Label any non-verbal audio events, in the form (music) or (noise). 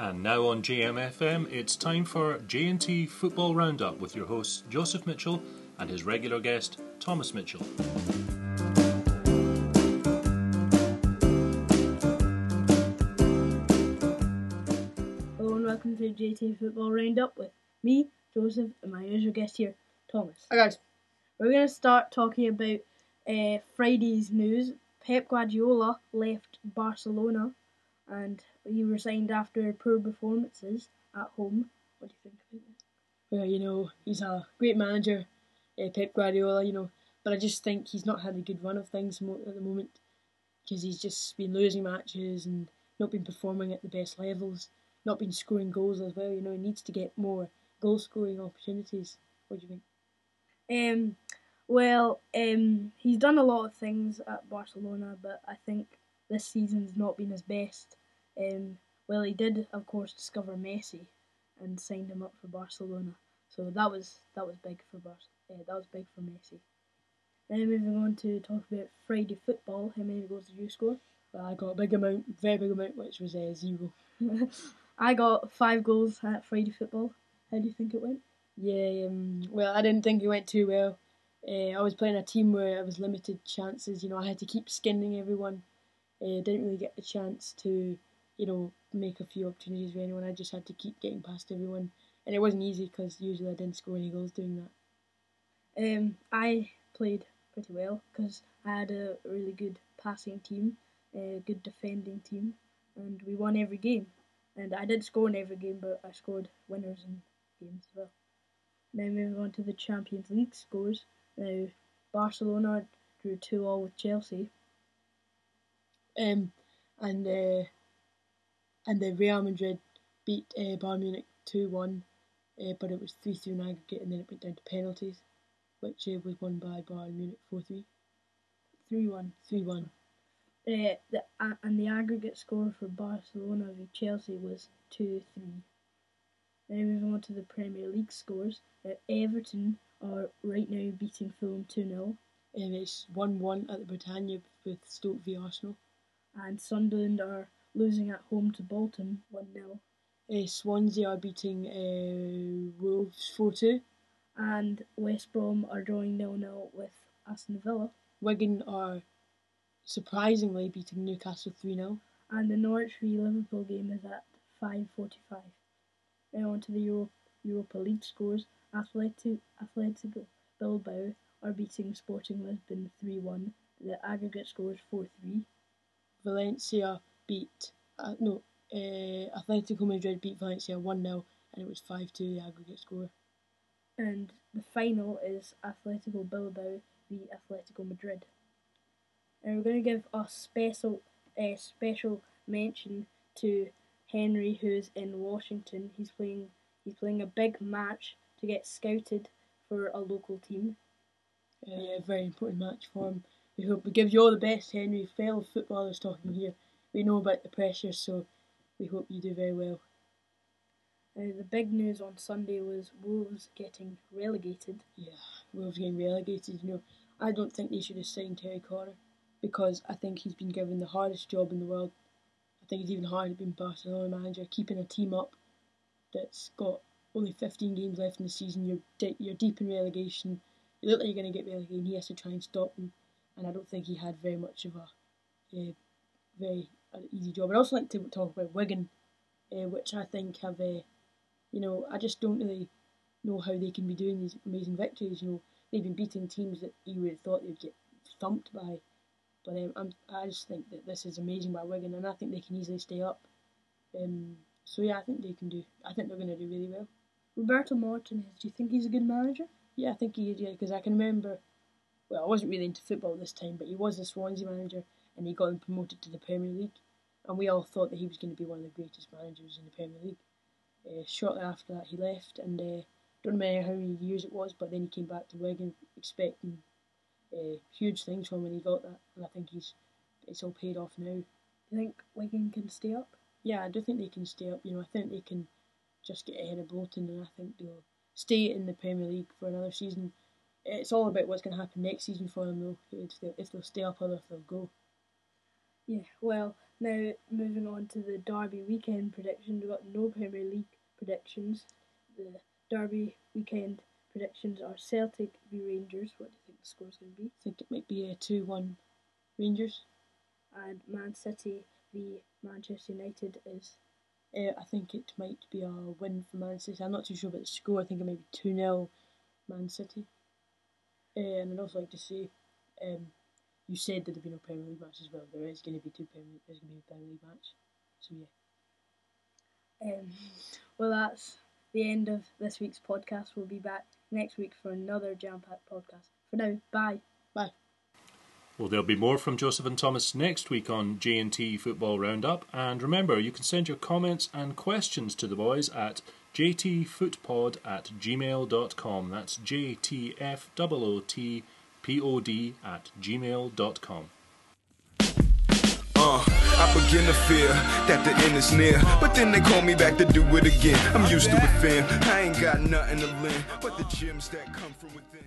And now on JMFM, it's time for J&T Football Roundup with your hosts Joseph Mitchell and his regular guest Thomas Mitchell. Hello and welcome to JT Football Roundup with me, Joseph, and my usual guest here, Thomas. Hi guys. We're going to start talking about uh, Friday's news. Pep Guardiola left Barcelona and he resigned after poor performances at home. What do you think about this? Well, you know, he's a great manager, uh, Pep Guardiola, you know, but I just think he's not had a good run of things at the moment because he's just been losing matches and not been performing at the best levels, not been scoring goals as well. You know, he needs to get more goal scoring opportunities. What do you think? Um, well, um, he's done a lot of things at Barcelona, but I think this season's not been his best. Um, well, he did, of course, discover Messi and signed him up for Barcelona. So that was that was big for Bar- uh, that was big for Messi. Then moving on to talk about Friday football. How many goals did you score? Well, I got a big amount, very big amount, which was uh, zero. (laughs) I got five goals at Friday football. How do you think it went? Yeah, um, well, I didn't think it went too well. Uh, I was playing a team where I was limited chances. You know, I had to keep skinning everyone. Uh, didn't really get the chance to, you know, make a few opportunities for anyone. I just had to keep getting past everyone, and it wasn't easy because usually I didn't score any goals doing that. Um, I played pretty well because I had a really good passing team, a good defending team, and we won every game. And I did score in every game, but I scored winners in games as well. Now moving on to the Champions League scores. Now Barcelona drew two all with Chelsea. Um, and uh, and then Real Madrid beat uh, Bayern Munich two one, uh, but it was three three in aggregate, and then it went down to penalties, which uh, was won by Bayern Munich four three. Three one. Three one. Uh, the, uh, and the aggregate score for Barcelona v Chelsea was 2 3. Now moving on to the Premier League scores. Uh, Everton are right now beating Fulham 2 0, And it's one one at the Britannia with Stoke v Arsenal. and Sunderland are losing at home to Bolton 1 0, Uh, Swansea are beating uh, Wolves four two. and West Brom are drawing 0 0 with Aston Villa, Wigan are surprisingly beating Newcastle three 0 and the Norwich v Liverpool game is at 5.45. Now on to the Euro- Europa League scores. Athletic, Atletico Bilbao are beating Sporting Lisbon 3 1. The aggregate score is 4 3. Valencia beat uh, no uh, Atletico Madrid beat Valencia one 0 and it was five two the aggregate score. And the final is Atletico Bilbao v Atletico Madrid. And we're going to give a special, uh, special mention to Henry, who's in Washington. He's playing, he's playing a big match to get scouted for a local team. Uh, yeah, very important match for him. We hope we give you all the best, Henry. Fellow footballers talking here. We know about the pressure, so we hope you do very well. Uh, the big news on Sunday was Wolves getting relegated. Yeah, Wolves getting relegated. You know, I don't think they should have signed Terry Connor because I think he's been given the hardest job in the world. I think it's even harder being Barcelona manager, keeping a team up that's got only 15 games left in the season. You're de- you're deep in relegation. You look like you're going to get relegated. and He has to try and stop them, and I don't think he had very much of a, a very uh, easy job. I'd also like to talk about Wigan, uh, which I think have a, you know, I just don't really know how they can be doing these amazing victories. You know, they've been beating teams that you would have thought they'd get thumped by. But um, I just think that this is amazing by Wigan, and I think they can easily stay up. Um, so yeah, I think they can do. I think they're going to do really well. Roberto Martinez, do you think he's a good manager? Yeah, I think he is. Yeah, because I can remember. Well, I wasn't really into football this time, but he was the Swansea manager, and he got him promoted to the Premier League, and we all thought that he was going to be one of the greatest managers in the Premier League. Uh, shortly after that, he left, and uh, don't remember how many years it was, but then he came back to Wigan expecting uh, huge things from him, and he got that, and I think he's it's all paid off now. Do you think Wigan can stay up? Yeah, I do think they can stay up. You know, I think they can just get ahead of Bolton, and I think they'll stay in the Premier League for another season. It's all about what's going to happen next season for them, though. If they'll, if they'll stay up or if they'll go. Yeah, well, now moving on to the Derby weekend predictions. We've got no Premier League predictions. The Derby weekend predictions are Celtic v Rangers. What do you think the score's going to be? I think it might be a 2 1 Rangers. And Man City v Manchester United is. Uh, I think it might be a win for Man City. I'm not too sure about the score. I think it might be 2 0 Man City. Uh, and I'd also like to say, um, you said that there'd be no Premier League match as well. There is going to be two Premier League. There's going to be a Premier League match. So yeah. Um, well, that's the end of this week's podcast. We'll be back next week for another jam packed podcast. For now, bye. Bye. Well, there'll be more from Joseph and Thomas next week on J&T Football Roundup. And remember, you can send your comments and questions to the boys at jtfootpod at gmail.com. That's J-T-F-O-O-T-P-O-D at gmail.com. Uh, I begin to fear that the end is near. But then they call me back to do it again. I'm used to it, fam. I ain't got nothing to lend but the gems that come from within.